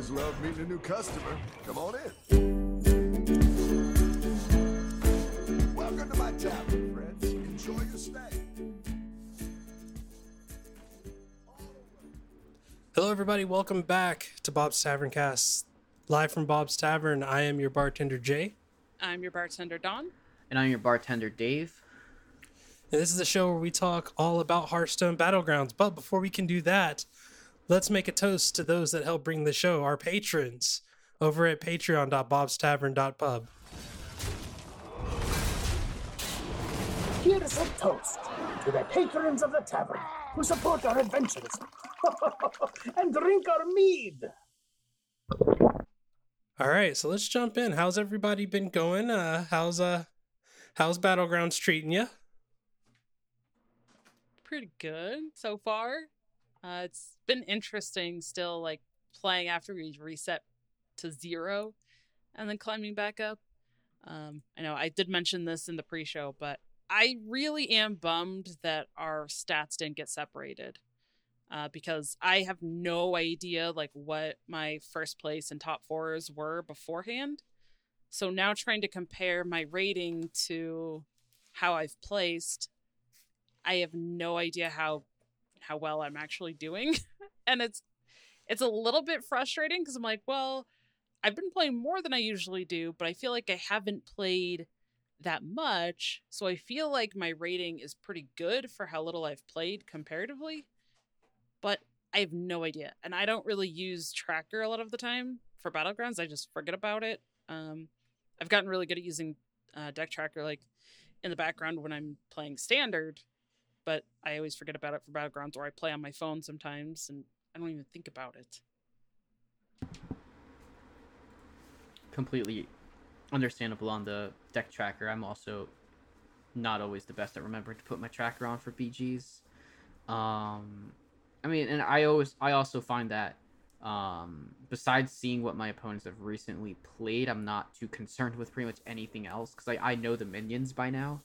always love meeting a new customer. Come on in. Welcome to my tavern, friends. Enjoy your stay. Hello, everybody. Welcome back to Bob's Tavern Cast. Live from Bob's Tavern, I am your bartender, Jay. I'm your bartender, Don. And I'm your bartender, Dave. And this is a show where we talk all about Hearthstone Battlegrounds. But before we can do that, let's make a toast to those that help bring the show, our patrons, over at patreon.bobstavern.pub. Here is a toast to the patrons of the tavern who support our adventures and drink our mead. All right, so let's jump in. How's everybody been going? Uh, how's uh, how's Battlegrounds treating you? Pretty good so far. Uh, it's been interesting still, like playing after we reset to zero and then climbing back up. Um, I know I did mention this in the pre show, but I really am bummed that our stats didn't get separated. Uh, because I have no idea like what my first place and top fours were beforehand. So now trying to compare my rating to how I've placed, I have no idea how how well I'm actually doing. and it's it's a little bit frustrating because I'm like, well, I've been playing more than I usually do, but I feel like I haven't played that much. So I feel like my rating is pretty good for how little I've played comparatively. But I have no idea. And I don't really use tracker a lot of the time for battlegrounds. I just forget about it. Um, I've gotten really good at using uh, deck tracker like in the background when I'm playing standard, but I always forget about it for battlegrounds or I play on my phone sometimes and I don't even think about it. Completely understandable on the deck tracker. I'm also not always the best at remembering to put my tracker on for BGs. Um, I mean, and I always, I also find that um, besides seeing what my opponents have recently played, I'm not too concerned with pretty much anything else because I, I know the minions by now.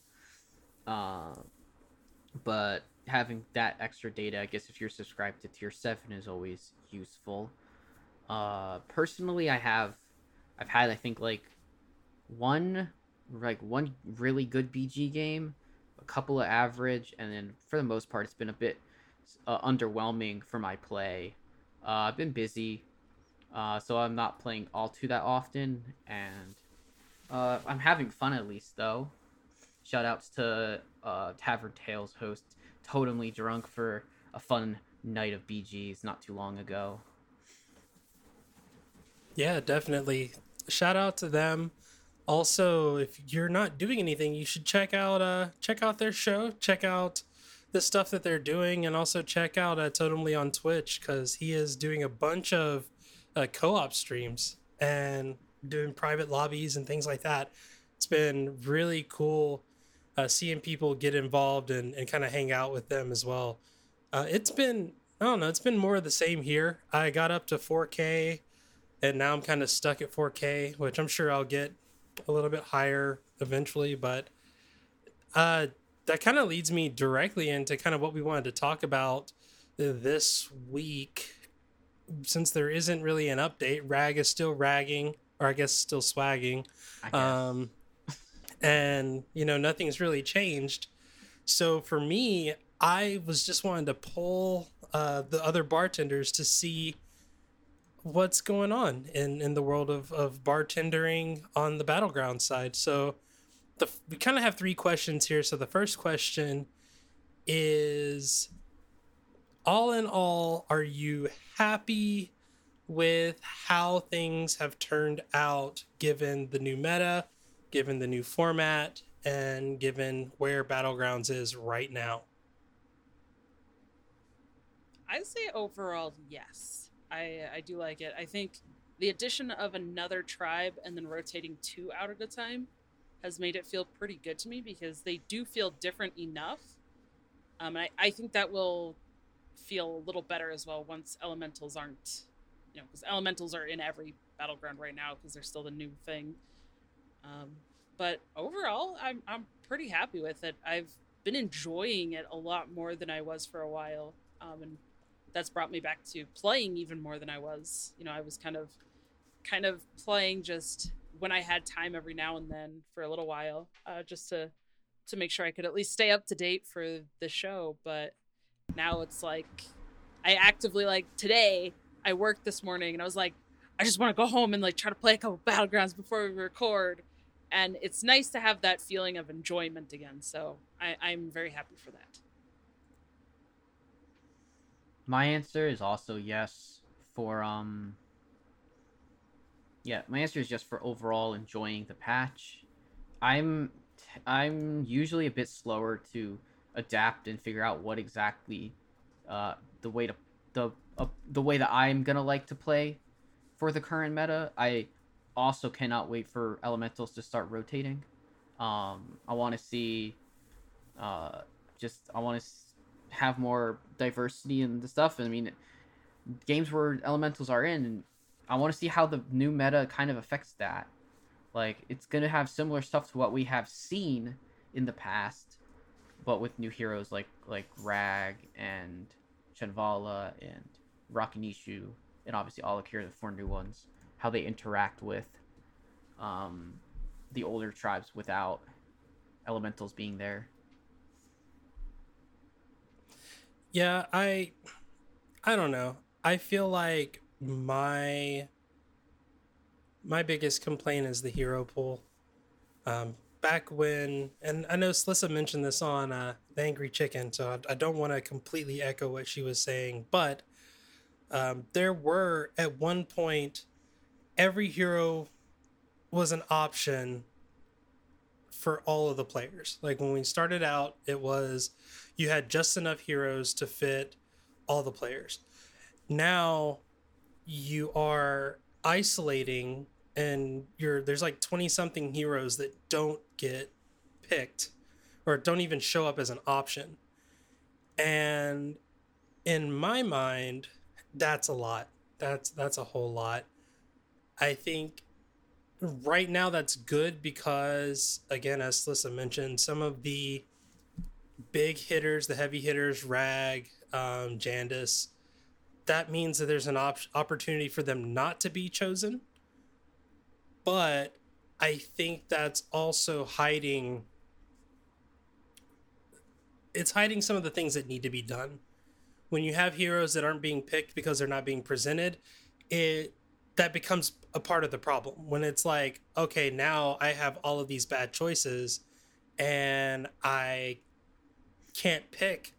Uh, but having that extra data, I guess if you're subscribed to tier seven, is always useful. Uh, personally, I have, I've had I think like one like one really good BG game, a couple of average, and then for the most part, it's been a bit uh, underwhelming for my play. Uh, I've been busy, uh, so I'm not playing all too that often, and uh, I'm having fun at least though. Shout outs to uh, Tavern Tales host, totally drunk for a fun night of BGs not too long ago. Yeah, definitely. Shout out to them. Also, if you're not doing anything, you should check out uh check out their show, check out the stuff that they're doing, and also check out uh, Totemly on Twitch because he is doing a bunch of uh, co-op streams and doing private lobbies and things like that. It's been really cool uh, seeing people get involved and, and kind of hang out with them as well. Uh, it's been I don't know, it's been more of the same here. I got up to 4K and now I'm kind of stuck at 4K, which I'm sure I'll get a little bit higher eventually, but uh, that kind of leads me directly into kind of what we wanted to talk about this week. Since there isn't really an update, Rag is still ragging, or I guess still swagging. Um, and, you know, nothing's really changed. So for me, I was just wanting to pull uh, the other bartenders to see what's going on in in the world of of bartendering on the battleground side. So the we kind of have three questions here. So the first question is all in all are you happy with how things have turned out given the new meta, given the new format and given where battlegrounds is right now? I'd say overall, yes. I I do like it. I think the addition of another tribe and then rotating two out at a time has made it feel pretty good to me because they do feel different enough. Um, I, I think that will feel a little better as well once elementals aren't, you know, because elementals are in every battleground right now because they're still the new thing. Um, but overall, I'm I'm pretty happy with it. I've been enjoying it a lot more than I was for a while, um, and that's brought me back to playing even more than I was. You know, I was kind of kind of playing just when I had time every now and then for a little while, uh, just to to make sure I could at least stay up to date for the show. But now it's like I actively like today I worked this morning and I was like, I just want to go home and like try to play a couple battlegrounds before we record. And it's nice to have that feeling of enjoyment again. So I, I'm very happy for that. My answer is also yes for um Yeah, my answer is just for overall enjoying the patch. I'm I'm usually a bit slower to adapt and figure out what exactly uh the way to the uh, the way that I'm to like to play for the current meta. I also cannot wait for elementals to start rotating. Um I want to see uh just I want to have more diversity in the stuff. I mean, games where elementals are in, I want to see how the new meta kind of affects that. Like, it's gonna have similar stuff to what we have seen in the past, but with new heroes like like Rag and Chenvaala and Rakanishu, and obviously all Al'Akir, the four new ones, how they interact with um, the older tribes without elementals being there. Yeah, I I don't know. I feel like my my biggest complaint is the hero pool. Um, back when, and I know Slissa mentioned this on uh, the Angry Chicken, so I, I don't want to completely echo what she was saying, but um, there were at one point every hero was an option for all of the players. Like when we started out, it was you had just enough heroes to fit all the players. Now you are isolating and you're there's like 20 something heroes that don't get picked or don't even show up as an option. And in my mind, that's a lot. That's that's a whole lot. I think right now that's good because again as Slissa mentioned, some of the big hitters, the heavy hitters, Rag, um, Jandice, that means that there's an op- opportunity for them not to be chosen. But I think that's also hiding. It's hiding some of the things that need to be done. When you have heroes that aren't being picked because they're not being presented, it that becomes a part of the problem. When it's like, okay, now I have all of these bad choices, and I can't pick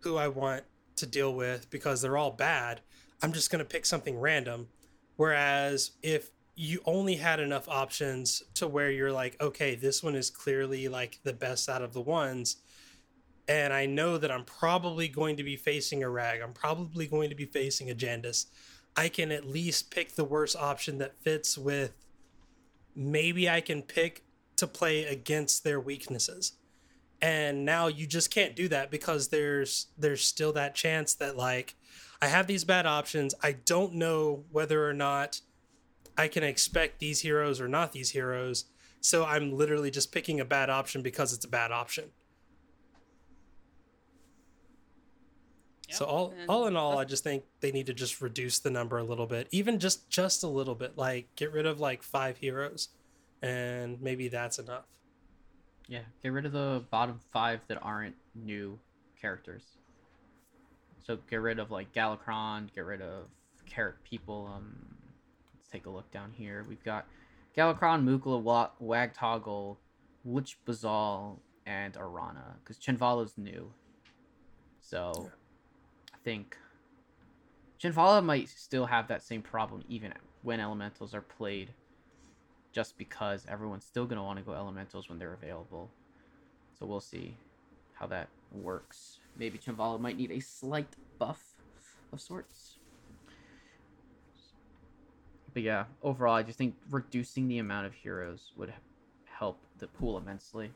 who I want to deal with because they're all bad. I'm just going to pick something random. Whereas if you only had enough options to where you're like, okay, this one is clearly like the best out of the ones. And I know that I'm probably going to be facing a rag. I'm probably going to be facing a Jandice. I can at least pick the worst option that fits with maybe I can pick to play against their weaknesses and now you just can't do that because there's there's still that chance that like I have these bad options. I don't know whether or not I can expect these heroes or not these heroes. So I'm literally just picking a bad option because it's a bad option. So all all in all, I just think they need to just reduce the number a little bit, even just just a little bit. Like get rid of like five heroes, and maybe that's enough. Yeah, get rid of the bottom five that aren't new characters. So get rid of like Galakrond, get rid of carrot people. Um, let's take a look down here. We've got Galakrond, Mukla, Wa- Wagtoggle, Witch Bazal, and Aranna. Because Chenvaala's new. So I think Chenvaala might still have that same problem even when elementals are played just because everyone's still going to want to go elementals when they're available. So we'll see how that works. Maybe Chenvaala might need a slight buff of sorts. But yeah, overall, I just think reducing the amount of heroes would help the pool immensely.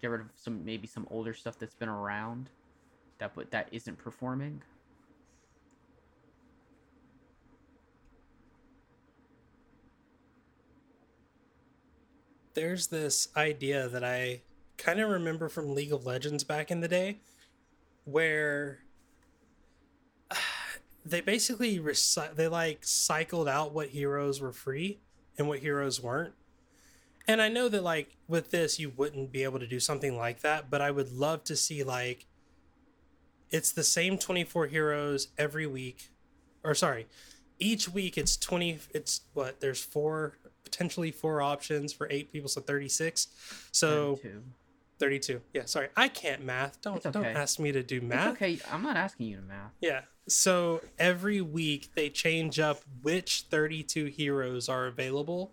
Get rid of some maybe some older stuff that's been around that but that isn't performing. there's this idea that I kind of remember from League of Legends back in the day where they basically recy- they like cycled out what heroes were free and what heroes weren't. And I know that like with this you wouldn't be able to do something like that, but I would love to see like it's the same 24 heroes every week or sorry, each week it's 20 it's what there's four potentially four options for 8 people so 36. So 32. 32. Yeah, sorry. I can't math. Don't It's don't ask me to do It's math. okay. I'm not asking you to math. Yeah. So every week they change up which 32 heroes are available.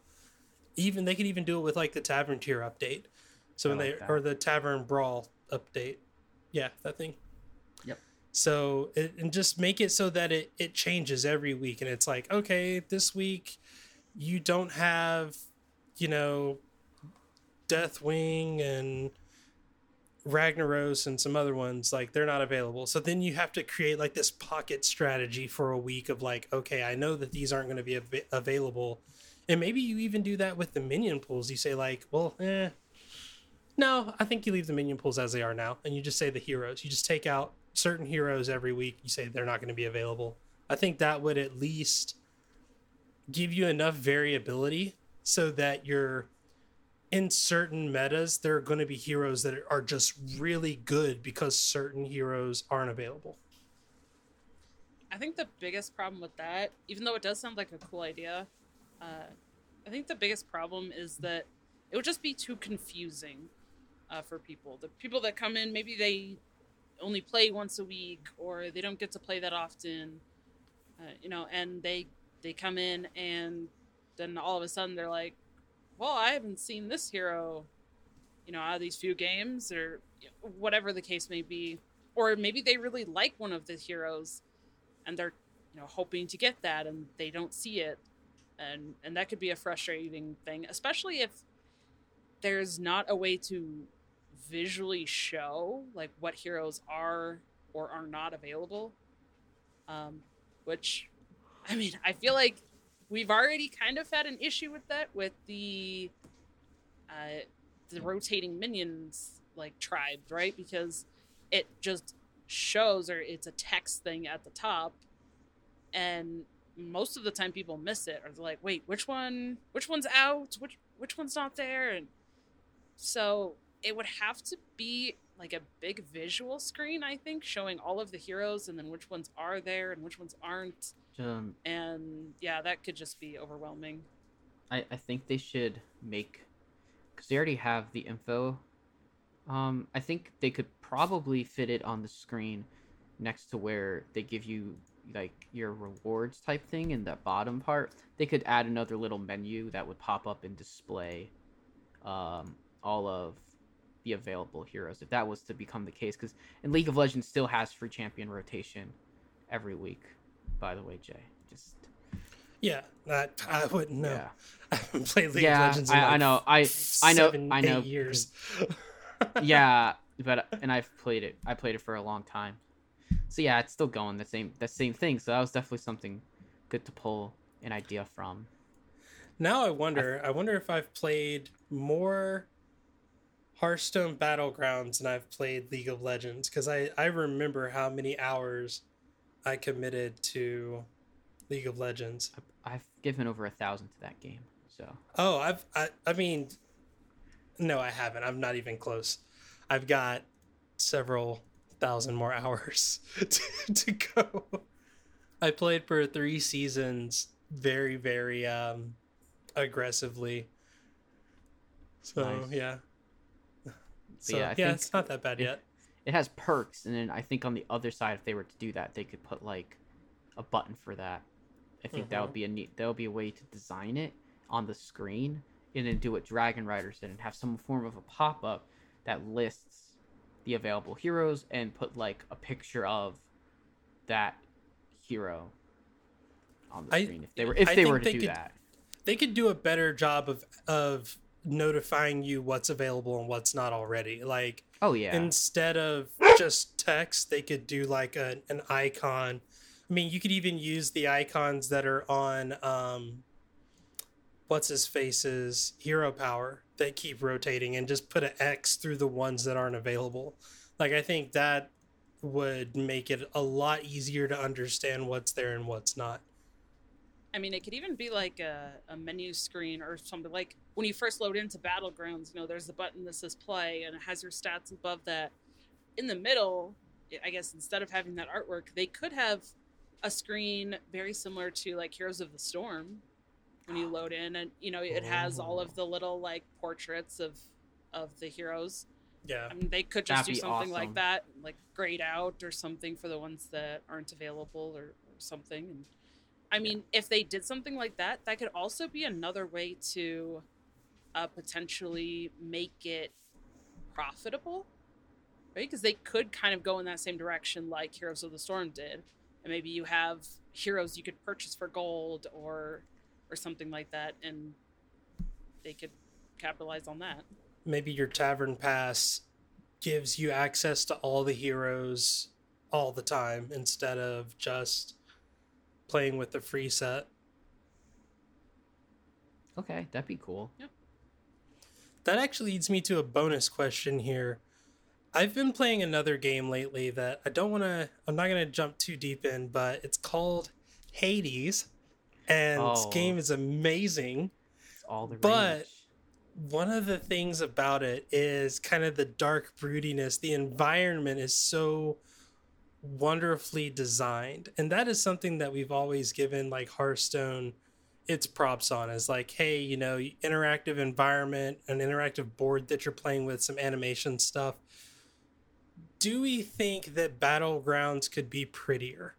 Even they can even do it with like the tavern tier update. So I when like they that. or the tavern brawl update. Yeah, that thing. So it, and just make it so that it it changes every week and it's like, okay, this week you don't have, you know, Deathwing and Ragnaros and some other ones like they're not available. So then you have to create like this pocket strategy for a week of like, okay, I know that these aren't going to be av- available, and maybe you even do that with the minion pools. You say like, well, eh, no, I think you leave the minion pools as they are now, and you just say the heroes. You just take out certain heroes every week. You say they're not going to be available. I think that would at least give you enough variability so that you're in certain metas there are going to be heroes that are just really good because certain heroes aren't available I think the biggest problem with that, even though it does sound like a cool idea, uh, I think the biggest problem is that it would just be too confusing uh, for people. The people that come in, maybe they only play once a week or they don't get to play that often, uh, you know, and they they come in and then all of a sudden they're like, "Well, I haven't seen this hero, you know, out of these few games or whatever the case may be." Or maybe they really like one of the heroes and they're you know hoping to get that and they don't see it and and that could be a frustrating thing especially if there's not a way to visually show like what heroes are or are not available um which i mean i feel like we've already kind of had an issue with that with the uh the rotating minions like tribes right? Because it just shows or it's a text thing at the top and most of the time people miss it or they're like wait which one which one's out? Which which one's not there? And so it would have to be like a big visual screen i think showing all of the heroes and then which ones are there and which ones aren't Um, and yeah that could just be overwhelming I, I think they should make because they already have the info. Um, I think they could probably fit it on the screen next to where they give you like your rewards type thing in the bottom part. They could add another little menu that would pop up and display um, all of the available heroes if that was to become the case. Because in League of Legends still has free champion rotation every week. By the way, Jay, just yeah that i wouldn't know yeah. i haven't played league Yeah, of legends in I- I know. I- I know- I know, years yeah, but and I've played it. I played it for a long time. So yeah, it's still going the same the same thing. So that was definitely something good to pull an idea from. now i wonder i wonder if i've played more hearthstone battlegrounds and i've played league of legends because i i remember how many hours i committed to league of legends I've given over a thousand to that game. So Oh, I've I, I mean no, I haven't. I'm not even close. I've got several thousand more hours to, to go. I played for 3 seasons very very um aggressively. So, Nice. yeah. So, yeah, yeah, I think it's not that bad it- yet. it has perks, and then I think on the other side, if they were to do that, they could put like a button for that. I think that would Mhm. be a neat. That would be a way to design it on the screen, and then do what Dragon Riders did, and have some form of a pop up that lists the available heroes and put like a picture of that hero on the I- screen. If they were, if I they were to they do could- that, they could do a better job of of notifying you what's available and what's not already. Like oh yeah, instead of just text they could do like a, an icon i mean you could even use the icons that are on um what's his face's hero power that keep rotating and just put an x through the ones that aren't available like i think that would make it a lot easier to understand what's there and what's not. I mean, it could even be like a, a menu screen or something like when you first load into Battlegrounds, you know, there's a button that says play and it has your stats above that. In the middle, I guess instead of having that artwork, they could have a screen very similar to like Heroes of the Storm when you load in and you know it has all of the little like portraits of of the heroes Yeah. I mean, they could just That'd do something awesome. like that, like grayed out or something for the ones that aren't available or, or something. And I mean, if they did something like that, that could also be another way to uh, potentially make it profitable, right? Because they could kind of go in that same direction like Heroes of the Storm did, and maybe you have heroes you could purchase for gold or or something like that, and they could capitalize on that. maybe your tavern pass gives you access to all the heroes all the time instead of just playing with the free set. Okay, that'd be cool. That actually leads me to a bonus question here. I've been playing another game lately that I don't want to, I'm not going to jump too deep in, but it's called Hades. And this Oh. game is amazing. It's all the But- rage. one of the things about it is kind of the dark broodiness. The environment is so wonderfully designed. And that is something that we've always given like Hearthstone its props on is like, hey, you know, interactive environment, an interactive board that you're playing with, some animation stuff. Do we think that Battlegrounds could be prettier?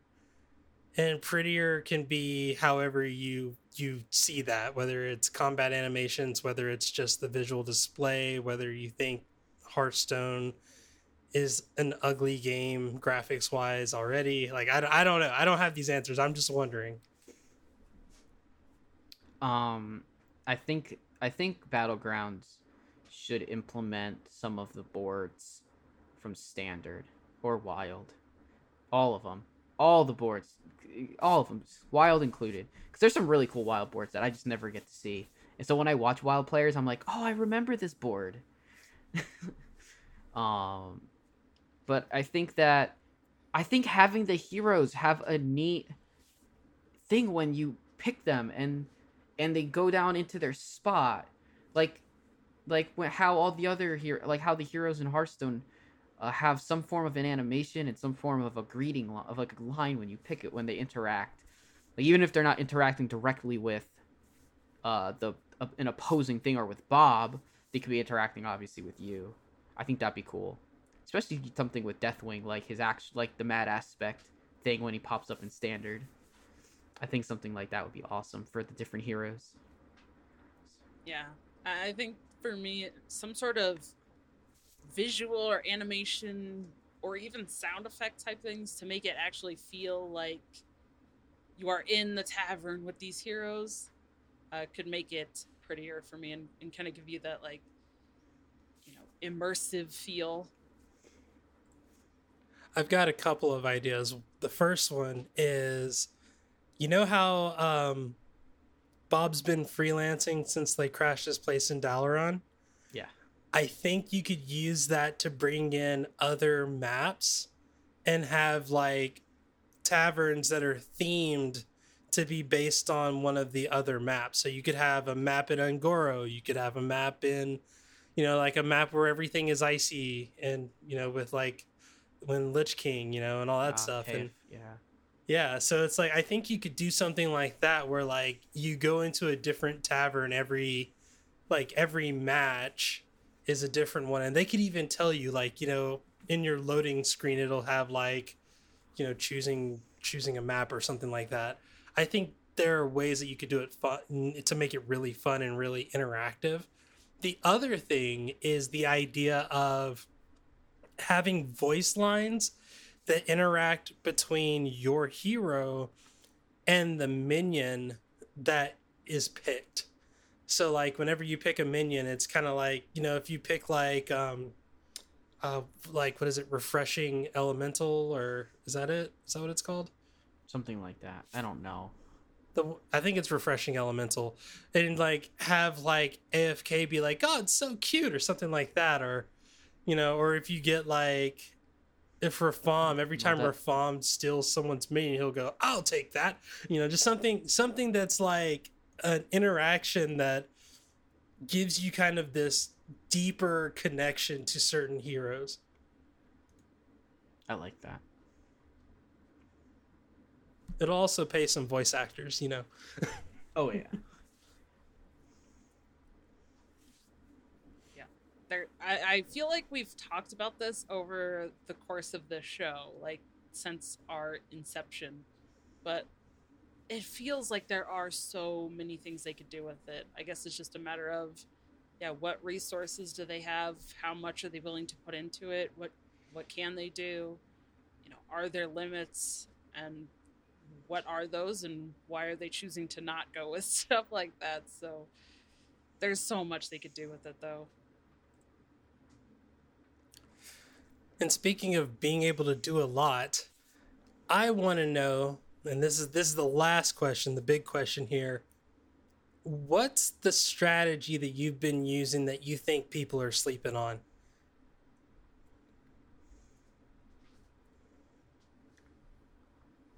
And prettier can be however you you see that, whether it's combat animations, whether it's just the visual display, whether you think Hearthstone is an ugly game graphics wise already. Like I, I don't know. I don't have these answers. I'm just wondering. Um, I think I think Battlegrounds should implement some of the boards from Standard or Wild, all of them, all the boards, all of them, Wild included. Because there's some really cool Wild boards that I just never get to see. And so when I watch Wild players, I'm like, oh, I remember this board. um, but I think that I think having the heroes have a neat thing when you pick them and and they go down into their spot. Like like when, how all the other here like how the heroes in hearthstone uh, have some form of an animation and some form of a greeting of like a line when you pick it when they interact. Like even if they're not interacting directly with uh the uh, an opposing thing or with bob they could be interacting obviously with you. I think that'd be cool especially something with deathwing like his act like the mad aspect thing when he pops up in standard I think something like that would be awesome for the different heroes. Yeah, I think for me, some sort of visual or animation or even sound effect type things to make it actually feel like you are in the tavern with these heroes uh, could make it prettier for me and, and kind of give you that like you know immersive feel I've got a couple of ideas. The first one is you know how um, Bob's been freelancing since they crashed his place in Dalaran? Yeah. I think you could use that to bring in other maps and have like taverns that are themed to be based on one of the other maps. So you could have a map in Un'Goro, you could have a map in, you know, like a map where everything is icy and, you know, with like when Lich King, you know, and all that Ah, stuff. Cave, And yeah. yeah, so it's like I think you could do something like that where like you go into a different tavern every like every match is a different one and they could even tell you like, you know, in your loading screen it'll have like you know choosing choosing a map or something like that. I think there are ways that you could do it fun to make it really fun and really interactive. The other thing is the idea of having voice lines that interact between your hero and the minion that is picked. So like whenever you pick a minion, it's kind of like, you know, if you pick like um uh like what is it, refreshing elemental or is that it? Is that what it's called? Something like that. I don't know. the I think it's refreshing elemental and like have like AFK be like, oh, it's so cute" or something like that or you know, or if you get like if Rafaam every time that. Rafaam steals someone's minion, he'll go, "I'll take that." You know, just something something that's like an interaction that gives you kind of this deeper connection to certain heroes. I like that. It'll also pay some voice actors, you know. Oh yeah. There I, I feel like we've talked about this over the course of this show like since our inception but it feels like there are so many things they could do with it. I guess it's just a matter of yeah what resources do they have? How much are they willing to put into it? What what can they do? You know are there limits? And what are those? And why are they choosing to not go with stuff like that? So there's so much they could do with it though And speaking of being able to do a lot, I want to know, and this is this is the last question, the big question here. What's the strategy that you've been using that you think people are sleeping on?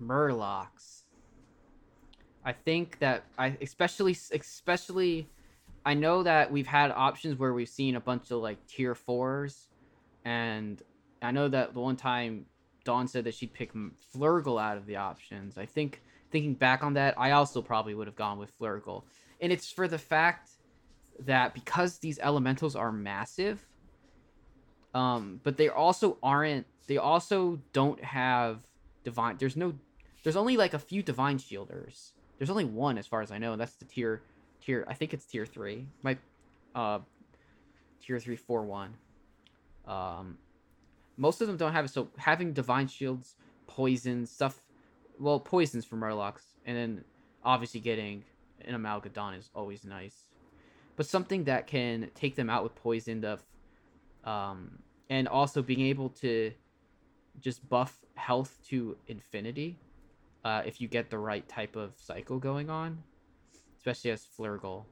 Murlocs. I think that I especially especially I know that we've had options where we've seen a bunch of like tier fours, and I know that the one time Dawn said that she'd pick Flurgl out of the options. I think thinking back on that, I also probably would have gone with Flurgl, and it's for the fact that because these elementals are massive, um, but they also aren't. They also don't have divine. There's no. There's only like a few divine shielders. There's only one as far as I know. And that's the tier. Tier. I think it's tier three. My, uh, tier three four one. Um, most of them don't have it. So having divine shields, poison stuff. Well, poisons for Murlocs, and then obviously getting an Amalgadon is always nice. But something that can take them out with poison, the, um, and also being able to just buff health to infinity uh, if you get the right type of cycle going on, especially as Flurgl.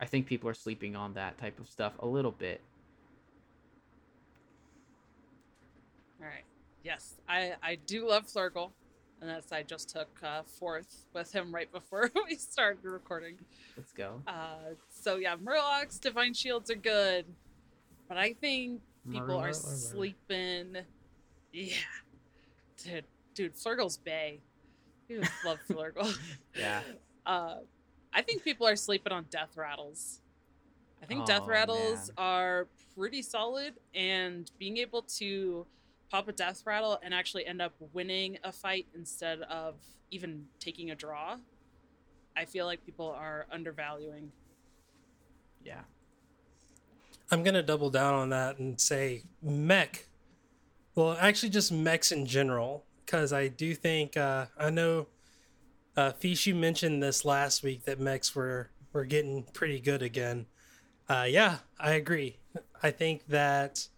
I think people are sleeping on that type of stuff a little bit. All right. Yes, I I do love Flurgl, and that's I just took uh, fourth with him right before we started recording. Let's go. Uh, so yeah, Murlocs, Divine Shields are good, but I think people are sleeping. Yeah, dude, dude, Flurgl's Bay. You love Flurgl. Yeah. Uh, I think people are sleeping on Death Rattles. I think Death Oh, Rattles man. are pretty solid, and being able to pop a Death Rattle and actually end up winning a fight instead of even taking a draw, I feel like people are undervaluing. Yeah. I'm gonna double down on that and say mech. Well, actually, just mechs in general, because I do think uh, I know. Uh, Fish, you mentioned this last week that mechs were were getting pretty good again. Uh, yeah, I agree. I think that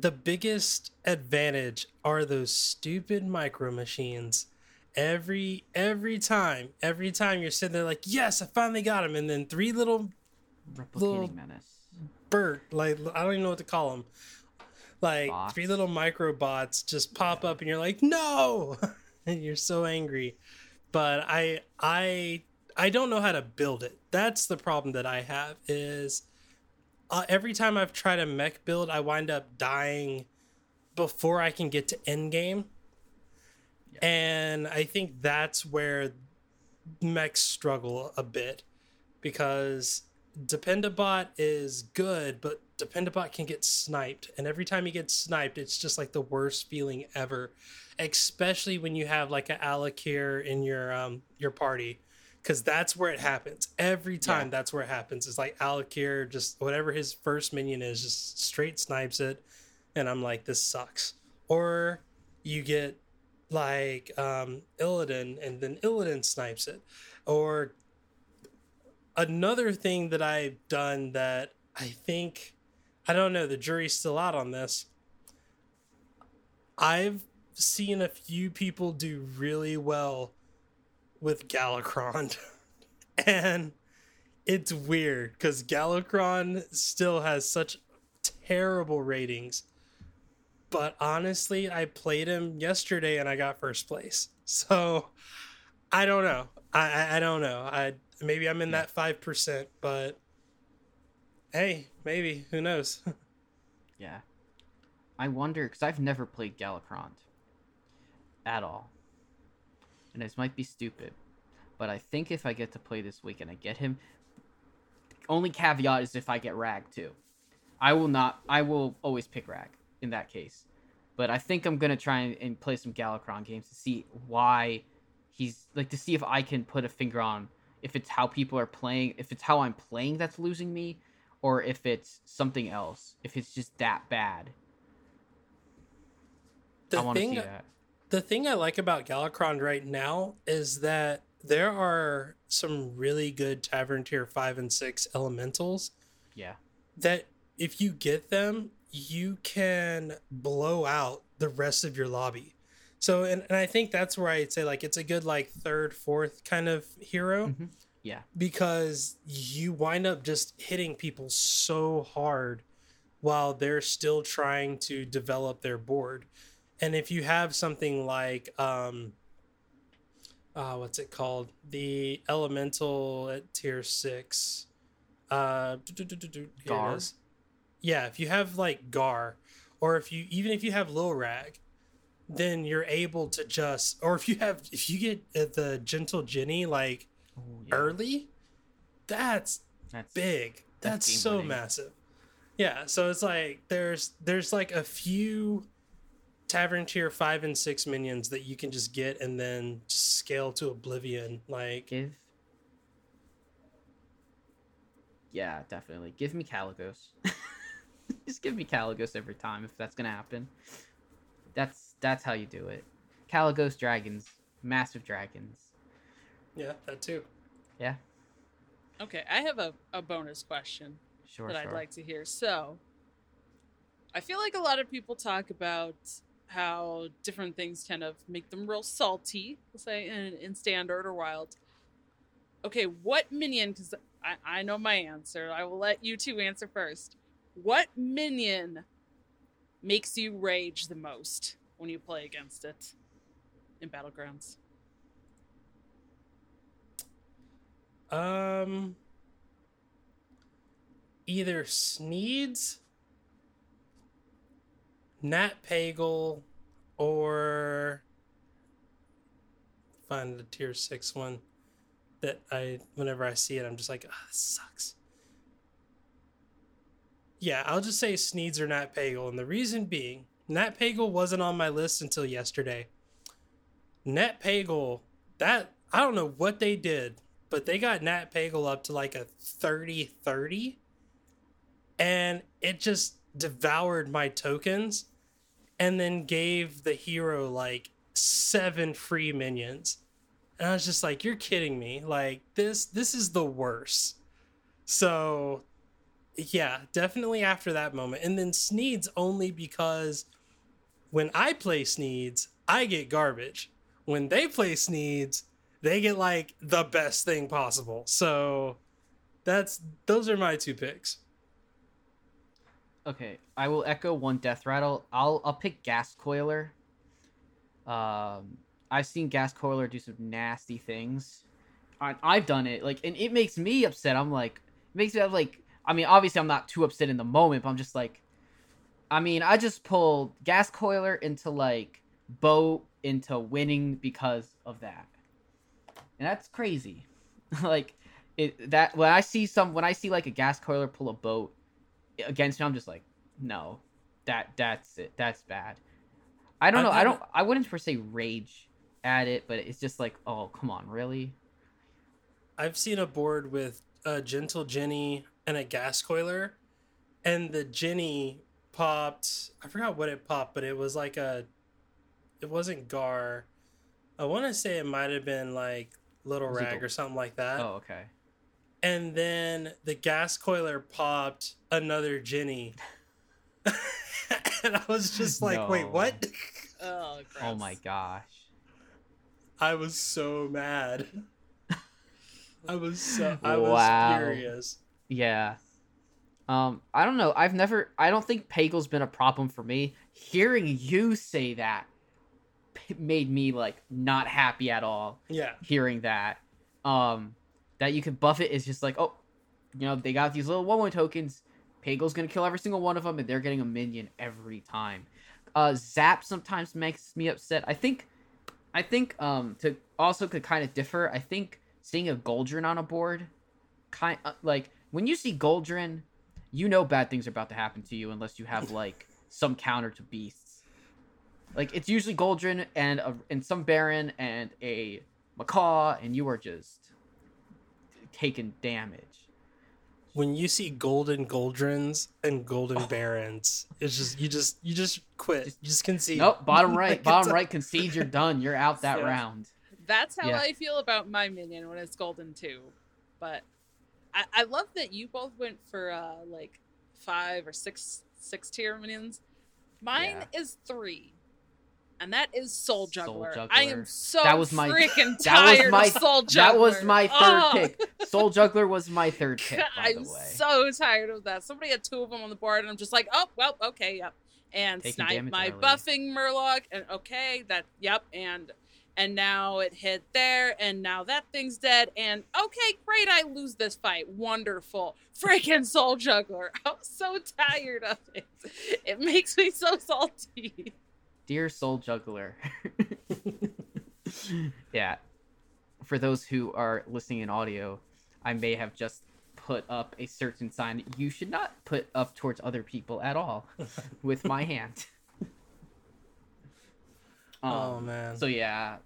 the biggest advantage are those stupid micro machines. Every every time, every time you're sitting there like, yes, I finally got him, and then three little Replicating Little- menace. Bert, like I don't even know what to call them. Like Bots. three little micro bots just pop up and you're like, "No!" and you're so angry. But I I I don't know how to build it. That's the problem that I have is uh, every time I've tried a mech build, I wind up dying before I can get to end game. And I think that's where mechs struggle a bit because Dependabot is good, but Dependabot can get sniped, and every time he gets sniped, it's just like the worst feeling ever. Especially when you have like a Al'Akir in your um your party, because that's where it happens. Every time, Yeah. that's where it happens. It's like Al'Akir, just whatever his first minion is, just straight snipes it, and I'm like, this sucks. Or you get like um Illidan, and then Illidan snipes it, or another thing that I've done that I think I don't know, the jury's still out on this. I've seen a few people do really well with Galakrond. and it's weird because Galakrond still has such terrible ratings. but honestly, I played him yesterday and I got first place. So I don't know. I I, I don't know. I maybe I'm in that five percent, but hey, maybe who knows? Yeah. I wonder because I've never played Galakrond at all, and this might be stupid, but I think if I get to play this week and I get him, only caveat is if I get Rag too. I will not. I will always pick Rag in that case, but I think I'm gonna try and, and play some Galakrond games to see why he's like to see if I can put a finger on if it's how people are playing, if it's how I'm playing that's losing me, or if it's something else. If it's just that bad, The I want to see that. The thing I like about Galakrond right now is that there are some really good Tavern Tier 5 and 6 elementals Yeah, that if you get them, you can blow out the rest of your lobby. So, and, and I think that's where I'd say like it's a good like third, fourth kind of hero Mhm. yeah, because you wind up just hitting people so hard while they're still trying to develop their board. And if you have something like um uh what's it called? The elemental at tier 6 uh Garr? Yeah, if you have like Garr or if you even if you have Lil Rag then you're able to just or if you have if you get uh, the gentle Djinni like Ooh, yeah. early, that's That's big. That's That's, so winning. massive. Yeah, so it's like there's there's like a few tavern tier five and six minions that you can just get and then scale to oblivion. Like Give. Yeah, definitely. Give me Kalecgos. Just give me Kalecgos every time if that's gonna happen. That's that's how you do it. Kalecgos dragons, massive dragons. yeah, that too. Yeah, Okay, I have a, a bonus question sure, that sure. I'd like to hear. So, I feel like a lot of people talk about how different things kind of make them real salty, let's say in, in standard or wild. Okay, what minion? Because I, I know my answer. I will let you two answer first. What minion makes you rage the most when you play against it in battlegrounds? Um, either Sneeds, Nat Pagle, or find the tier six one that I whenever I see it, I'm just like, ah, this sucks. Yeah, I'll just say Sneeds or Nat Pagle, and the reason being, Nat Pagle wasn't on my list until yesterday. Nat Pagle, that I don't know what they did, but they got Nat Pagle up to like a 30 30, and it just devoured my tokens and then gave the hero like seven free minions. And I was just like, you're kidding me. Like this this is the worst. So yeah, definitely after that moment. And then Sneeds only because when I play Sneeds, I get garbage. When they play Sneeds, they get like the best thing possible. So that's those are my two picks. Okay, I will echo one death rattle. I'll I'll pick Ghastcoiler. Um, I've seen Ghastcoiler do some nasty things. I, I've done it, like, and it makes me upset. I'm like, it makes me have like, I mean, obviously I'm not too upset in the moment, but I'm just like, I mean, I just pulled Ghastcoiler into like boat into winning because of that, and that's crazy. like, it that when I see some when I see like a Ghastcoiler pull a boat against me, I'm just like, no, that that's it. That's bad. I don't know. I had don't. I wouldn't per se rage at it, but it's just like, oh, come on, really? I've seen a board with a gentle Djinni and a Ghastcoiler, and the Djinni popped. I forgot what it popped, but it was like a. It wasn't Garr. I want to say it might have been like Little Rag or something like that. Oh, okay. And then the Ghastcoiler popped another Djinni. and I was just like, wait, what? Oh. Oh my gosh. I was so mad. I was so I was Wow. furious. Yeah. Um, I don't know. I've never. I don't think Pagle's been a problem for me. Hearing you say that p- made me like not happy at all. Yeah. Hearing that, um, that you can buff it is just like, oh, you know, they got these little one one tokens. Pagle's gonna kill every single one of them, and they're getting a minion every time. Uh, Zap sometimes makes me upset. I think, I think, um, to also could kind of differ. I think seeing a Goldrinn on a board, kind uh, like when you see Goldrinn, you know bad things are about to happen to you unless you have like some counter to beasts. Like it's usually Goldrinn and a, and some Baron and a Macaw, and you are just taking damage. When you see golden Goldrinns and golden Barons, it's just you just you just quit. You just concede. Nope, bottom right, Like, bottom it's- right. Concede, you're done. You're out that Yeah. round. That's how Yeah. I feel about my minion when it's golden too. But I, I love that you both went for uh like five or six six tier minions. Mine is three. And that is Soul Soul Juggler. I am so That was my- freaking that was tired my- of Soul Juggler. That was my third Oh, pick. Soul Juggler was my third pick, by I'm the way. so tired of that. Somebody had two of them on the board, and I'm just like, oh, well, okay, yep. And Taking snipe my early. buffing Murloc, and okay, that, yep, and and now it hit there, and now that thing's dead, and okay, great, I lose this fight. Wonderful. Freaking Soul Juggler. I'm so tired of it. It makes me so salty. Dear Soul Juggler. yeah. For those who are listening in audio, I may have just put up a certain sign you should not put up towards other people at all with my hand. Oh Um, man. So yeah,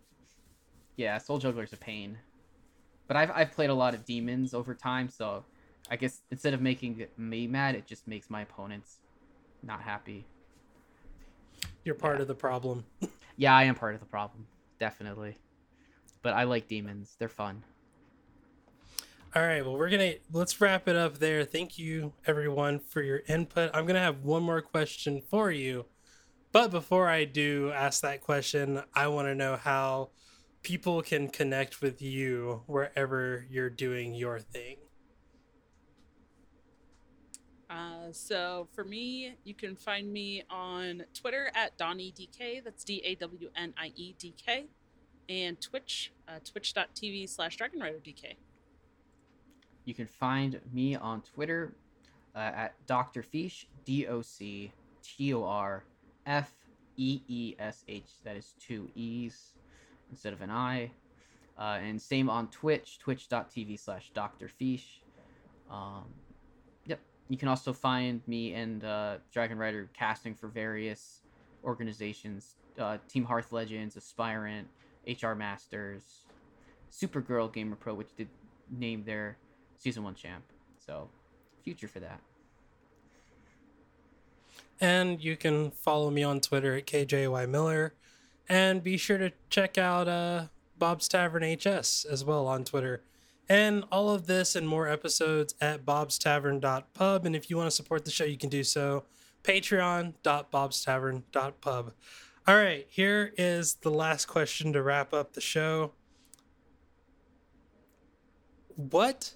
yeah, Soul Juggler's a pain. But I've I've played a lot of demons over time, so I guess instead of making me mad, it just makes my opponents not happy. You're part yeah. of the problem. Yeah, I am part of the problem, definitely. But I like demons; they're fun. All right, well, we're gonna let's wrap it up there. Thank you, everyone, for your input. I'm gonna have one more question for you, but before I do ask that question, I want to know how people can connect with you wherever you're doing your thing. Uh, so for me, you can find me on Twitter at DawnieDK. That's D A W N I E D K. And Twitch, uh, twitch.tv slash DragonRiderDK. You can find me on Twitter uh, at Dr. Feesh, D O C T O R F E E S H. That is two E's instead of an I. Uh, and same on Twitch, twitch.tv slash Dr. Feesh. Um. You can also find me and uh, Dragon Rider casting for various organizations uh, Team Hearth Legends, Aspirant, HR Masters, Supergirl Gamer Pro, which did name their season one champ. So, future for that. And you can follow me on Twitter at KJY Miller. And be sure to check out uh, Bob's Tavern HS as well on Twitter. And all of this and more episodes at bobstavern.pub. And if you want to support the show, you can do so. Patreon.bobstavern.pub. All right, here is the last question to wrap up the show. What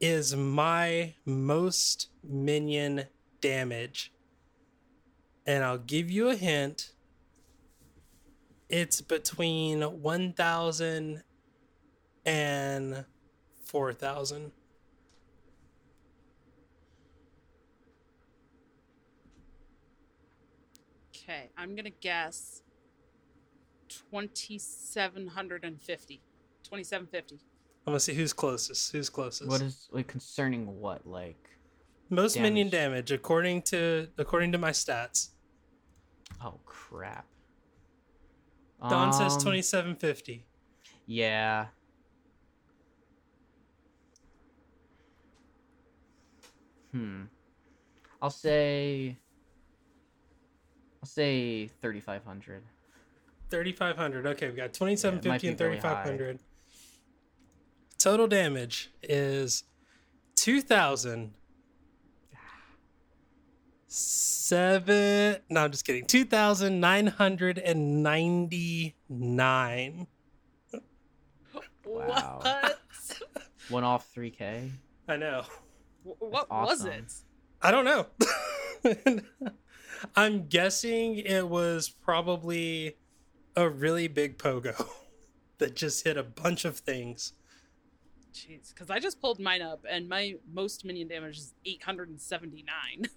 is my most minion damage? and I'll give you a hint. It's between 1,000 and 4,000. Okay, I'm going to guess 2750. 2750. I'm gonna see who's closest. Who's closest? What is like concerning what like? most minion damage? damage according to according to my stats? Oh crap! Don says Um, 2750. Yeah. Hmm. I'll say. I'll say thirty five hundred. 3500. Okay, we got Yeah, it 2750 might and be really 3500. Total damage is 2000 seven no i'm just kidding 2999 Wow. What? One off three k. I Wh- That's what was it? I don't know. I'm guessing it was probably a really big pogo that just hit a bunch of things. Jeez, because I just pulled mine up and my most minion damage is 879.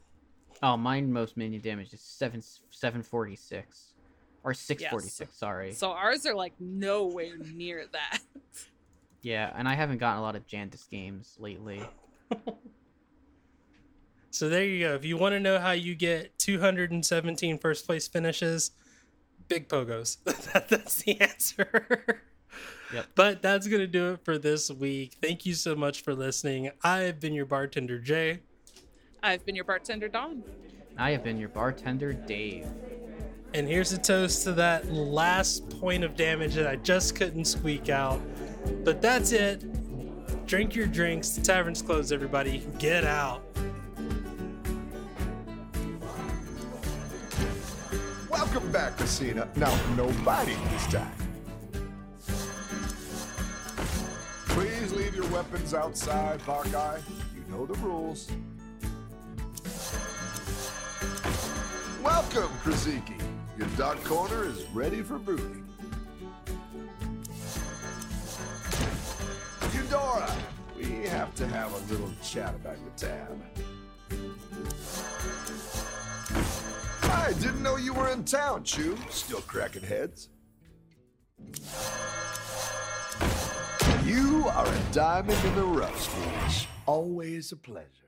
Oh, mine most minion damage is seven seven forty six, or six forty six. Sorry. So ours are like nowhere near that. Yeah, and I haven't gotten a lot of Jandice games lately. So there you go. If you want to know how you get 217 first place finishes, big pogos. that's the answer. Yep. But that's going to do it for this week. Thank you so much for listening. I've been your bartender, Jay. I've been your bartender, Dawn. I have been your bartender, Dave. And here's a toast to that last point of damage that I just couldn't squeak out. But that's it. Drink your drinks. The tavern's closed, everybody. Get out. Welcome back, Casina. Now, nobody this time. Please leave your weapons outside, Hawkeye. You know the rules. Welcome, Krasiki. Your dark corner is ready for booting. Eudora, we have to have a little chat about your tab. I didn't know you were in town, Chew. Still cracking heads. You are a diamond in the rough, Swedish. Always a pleasure.